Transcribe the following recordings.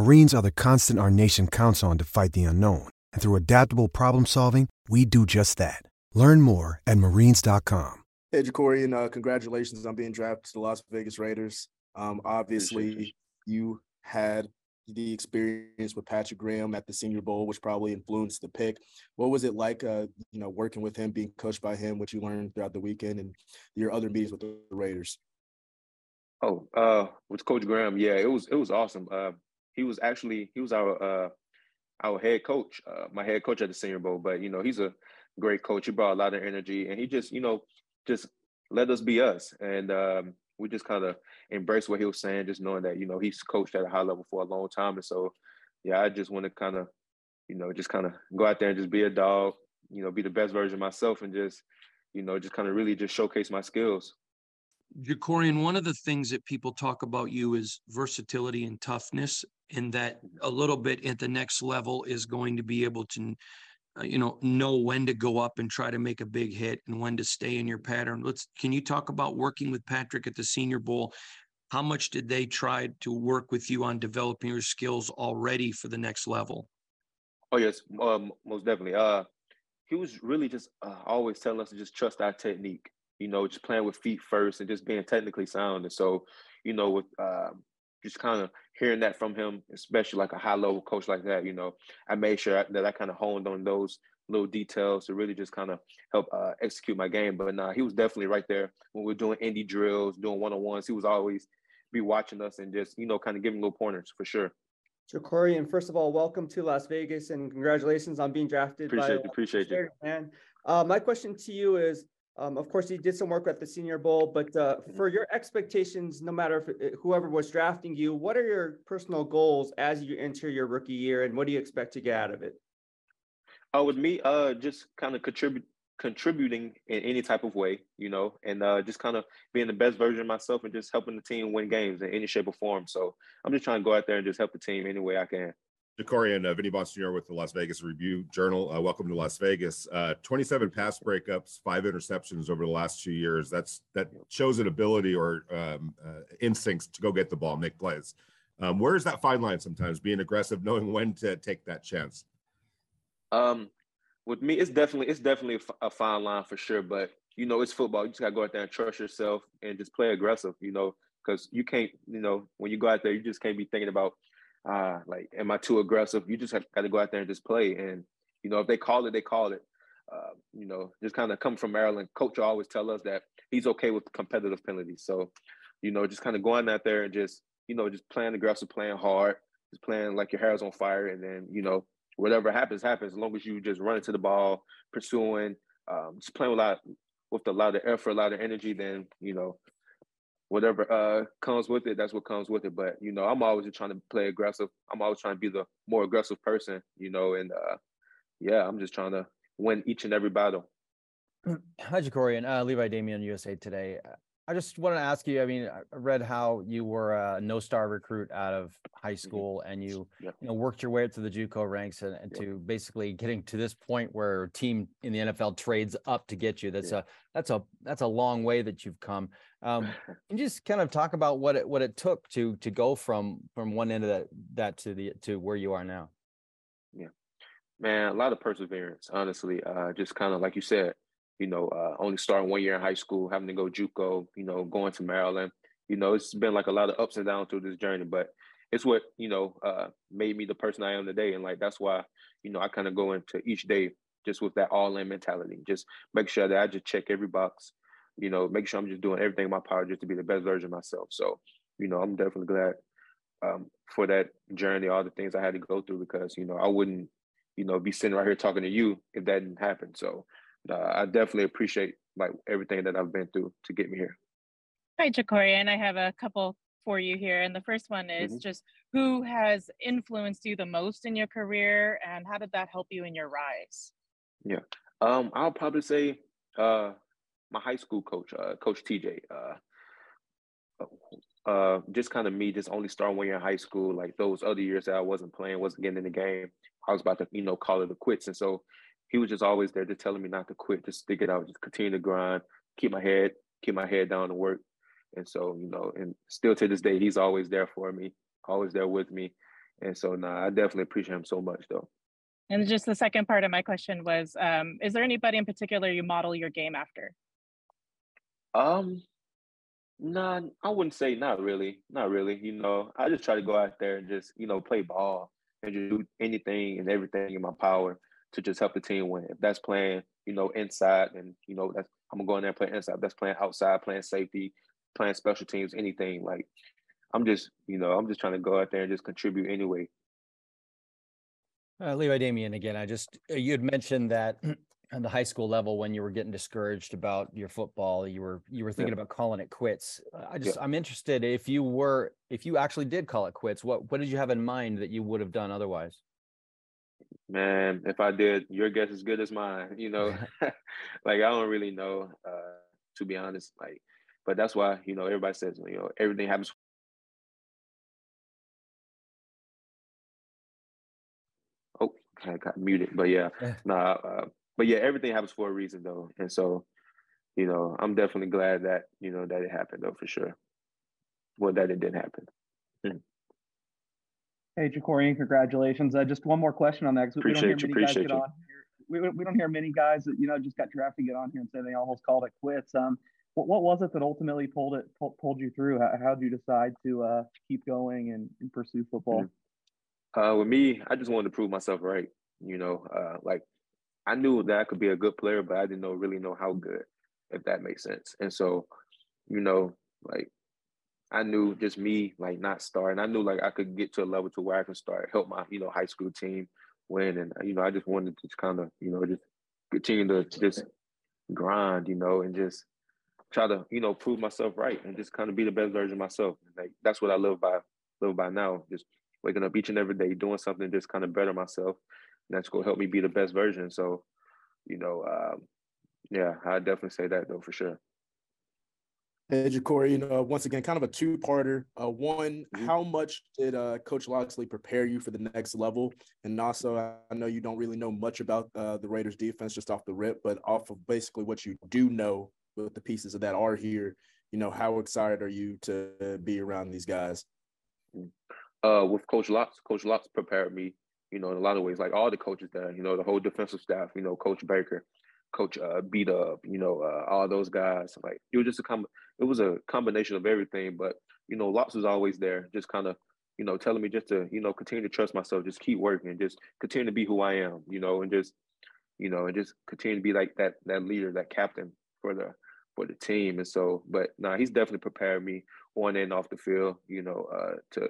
Marines are the constant our nation counts on to fight the unknown. And through adaptable problem solving, we do just that. Learn more at marines.com. Hey, Jakorian, uh, congratulations on being drafted to the Las Vegas Raiders. Um, obviously, you had the experience with Patrick Graham at the Senior Bowl, which probably influenced the pick. What was it like, uh, you know, working with him, being coached by him, what you learned throughout the weekend, and your other meetings with the Raiders? Oh, uh, with Coach Graham, yeah, it was it was awesome. Uh, he was actually he was our uh, our head coach, uh, my head coach at the Senior Bowl. But you know, he's a great coach. He brought a lot of energy, and he just you know just let us be us, and um, we just kind of embraced what he was saying, just knowing that you know he's coached at a high level for a long time, and so yeah, I just want to kind of you know just kind of go out there and just be a dog, you know, be the best version of myself, and just you know just kind of really just showcase my skills. Jakorian, one of the things that people talk about you is versatility and toughness, and that a little bit at the next level is going to be able to, uh, you know, know when to go up and try to make a big hit and when to stay in your pattern. Let's. Can you talk about working with Patrick at the Senior Bowl? How much did they try to work with you on developing your skills already for the next level? Oh yes, um, most definitely. Uh, he was really just uh, always telling us to just trust our technique you know, just playing with feet first and just being technically sound. And so, you know, with uh, just kind of hearing that from him, especially like a high level coach like that, you know, I made sure that I kind of honed on those little details to really just kind of help uh, execute my game. But nah, he was definitely right there when we are doing indie drills, doing one on ones. He was always be watching us and just, you know, kind of giving little pointers for sure. So Corey, and first of all, welcome to Las Vegas and congratulations on being drafted. Appreciate by, you. Appreciate you. Man, uh, my question to you is, um, of course, you did some work at the Senior Bowl, but uh, for your expectations, no matter if whoever was drafting you, what are your personal goals as you enter your rookie year, and what do you expect to get out of it? Uh, with me, uh, just kind of contribute, contributing in any type of way, you know, and uh, just kind of being the best version of myself and just helping the team win games in any shape or form. So I'm just trying to go out there and just help the team any way I can. Jakorian uh, Vinny Bonsignore with the Las Vegas Review Journal. Uh, welcome to Las Vegas. Uh, 27 pass breakups, five interceptions over the last two years. That's that shows an ability or um, uh, instincts to go get the ball, make plays. Um, where is that fine line sometimes? Being aggressive, knowing when to take that chance. Um, with me, it's definitely it's definitely a fine line for sure. But you know, it's football. You just gotta go out there and trust yourself and just play aggressive. You know, because you can't. You know, when you go out there, you just can't be thinking about uh, like, am I too aggressive? You just have got to go out there and just play. And, you know, if they call it, they call it. Uh, you know, just kind of come from Maryland. Coach always tell us that he's okay with competitive penalties. So, you know, just kind of going out there and just, you know, just playing aggressive, playing hard, just playing like your hair's on fire. And then, you know, whatever happens, happens. As long as you just run into the ball, pursuing, um, just playing with a lot, with a lot of effort, a lot of energy, then you know whatever uh comes with it, that's what comes with it. But you know, I'm always just trying to play aggressive. I'm always trying to be the more aggressive person, you know, and uh yeah, I'm just trying to win each and every battle. Hi, Jakorian. Uh, Levi Damien, USA Today. I just want to ask you. I mean, I read how you were a no-star recruit out of high mm-hmm. school, and you, yep. you know, worked your way up to the JUCO ranks and, and yep. to basically getting to this point where a team in the NFL trades up to get you. That's a that's a that's a long way that you've come. Um, and just kind of talk about what it what it took to to go from from one end of that that to the to where you are now. Yeah, man, a lot of perseverance. Honestly, uh, just kind of like you said you know, uh, only starting one year in high school, having to go JUCO, you know, going to Maryland. You know, it's been like a lot of ups and downs through this journey, but it's what you know uh, made me the person I am today, and like that's why you know I kind of go into each day just with that all-in mentality, just make sure that I just check every box, you know, make sure I'm just doing everything in my power just to be the best version of myself. So, you know, I'm definitely glad um, for that journey, all the things I had to go through, because you know I wouldn't, you know, be sitting right here talking to you if that didn't happen. So, uh, I definitely appreciate like everything that I've been through to get me here. Hi, Jakorian, I have a couple for you here. And the first one is mm-hmm. just who has influenced you the most in your career, and how did that help you in your rise? Yeah, um, I'll probably say uh, my high school coach, uh, Coach TJ. Uh, uh, just kind of me, just only starting one year in high school. Like those other years that I wasn't playing, wasn't getting in the game. I was about to, you know, call it a quits, and so he was just always there, just telling me not to quit, just stick it out, just continue to grind, keep my head, keep my head down to work. And so, you know, and still to this day, he's always there for me, always there with me. And so, nah, I definitely appreciate him so much, though. And just the second part of my question was, um, is there anybody in particular you model your game after? Um, nah, I wouldn't say not really, not really. You know, I just try to go out there and just, you know, play ball and just do anything and everything in my power to just help the team win. If that's playing, you know, inside and you know, that's I'm gonna go in there and play inside. If that's playing outside, playing safety, playing special teams, anything. Like I'm just, you know, I'm just trying to go out there and just contribute anyway. Uh, Levi Damien again. I just uh, you had mentioned that on the high school level when you were getting discouraged about your football, you were you were thinking yeah. about calling it quits. I just yeah. I'm interested if you were if you actually did call it quits. What what did you have in mind that you would have done otherwise? Man, if I did, your guess is good as mine. You know, like I don't really know, uh, to be honest. Like, but that's why you know everybody says you know everything happens. Oh, I got muted, but yeah, nah. Uh, but yeah, everything happens for a reason though, and so you know I'm definitely glad that you know that it happened though for sure. Well, that it did happen. Hmm. Hey, Jakorian, congratulations. Uh, just one more question on that because we don't hear many guys get you. on here. We, we don't hear many guys that you know just got drafted get on here and say they almost called it quits. Um, what, what was it that ultimately pulled it pulled, pulled you through? How did you decide to uh, keep going and, and pursue football? Mm-hmm. Uh, with me, I just wanted to prove myself right. You know, uh, like I knew that I could be a good player, but I didn't know really know how good, if that makes sense. And so, you know, like I knew just me like not starting. I knew like I could get to a level to where I can start help my you know high school team win, and you know I just wanted to just kind of you know just continue to just grind, you know, and just try to you know prove myself right and just kind of be the best version of myself. Like that's what I live by live by now. Just waking up each and every day doing something just kind of better myself. And that's gonna help me be the best version. So, you know, um, yeah, I definitely say that though for sure. Hey, Corey, you know, once again, kind of a two-parter. Uh, one, mm-hmm. how much did uh, Coach Locksley prepare you for the next level? And also, I know you don't really know much about uh, the Raiders defense just off the rip, but off of basically what you do know with the pieces of that are here, you know, how excited are you to be around these guys? Mm-hmm. Uh, with Coach Locks, Coach Locks prepared me, you know, in a lot of ways, like all the coaches there, you know, the whole defensive staff, you know, Coach Baker, Coach uh, beat up, you know, uh, all those guys. Like it was just a com- it was a combination of everything. But you know, Locks was always there, just kind of, you know, telling me just to, you know, continue to trust myself, just keep working, just continue to be who I am, you know, and just, you know, and just continue to be like that that leader, that captain for the for the team. And so, but nah, he's definitely prepared me on and off the field, you know, uh, to,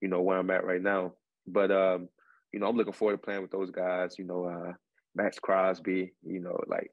you know, where I'm at right now. But um, you know, I'm looking forward to playing with those guys, you know, uh, Maxx Crosby, you know, like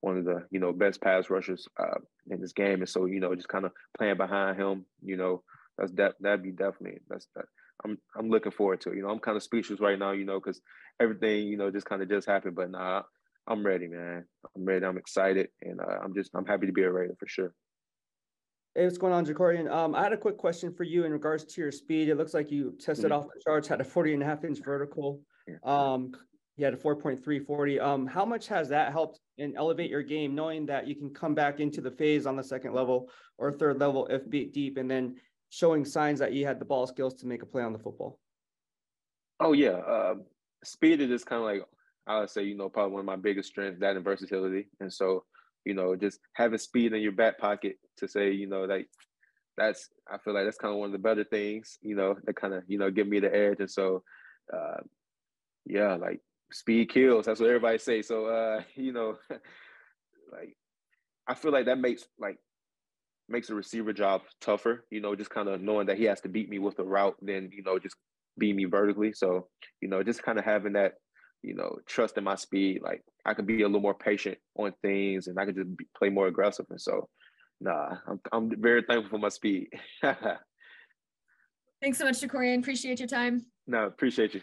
one of the you know best pass rushers uh, in this game, and so you know just kind of playing behind him, you know that's that that'd be definitely that's that. I'm I'm looking forward to it. You know, I'm kind of speechless right now, you know, because everything you know just kind of just happened. But nah, I'm ready, man. I'm ready. I'm excited, and uh, I'm just I'm happy to be a Raider for sure. Hey, what's going on, Jakorian? Um, I had a quick question for you in regards to your speed. It looks like you tested mm-hmm. off the charts, had a 40 and a half inch vertical. Um, had a 4.340. Um, how much has that helped in elevate your game, knowing that you can come back into the phase on the second level or third level if beat deep, and then showing signs that you had the ball skills to make a play on the football? Oh yeah, uh, speed is just kind of like I would say, you know, probably one of my biggest strengths, that and versatility. And so you know, just having speed in your back pocket to say, you know, like that's I feel like that's kind of one of the better things, you know, that kind of, you know, give me the edge. And so uh yeah, like speed kills. That's what everybody say. So uh, you know, like I feel like that makes like makes the receiver job tougher, you know, just kind of knowing that he has to beat me with the route, then, you know, just beat me vertically. So, you know, just kind of having that you know, trust in my speed. Like I could be a little more patient on things, and I could just be, play more aggressive. And so, nah, I'm I'm very thankful for my speed. Thanks so much, Jakorian. Appreciate your time. No, appreciate you.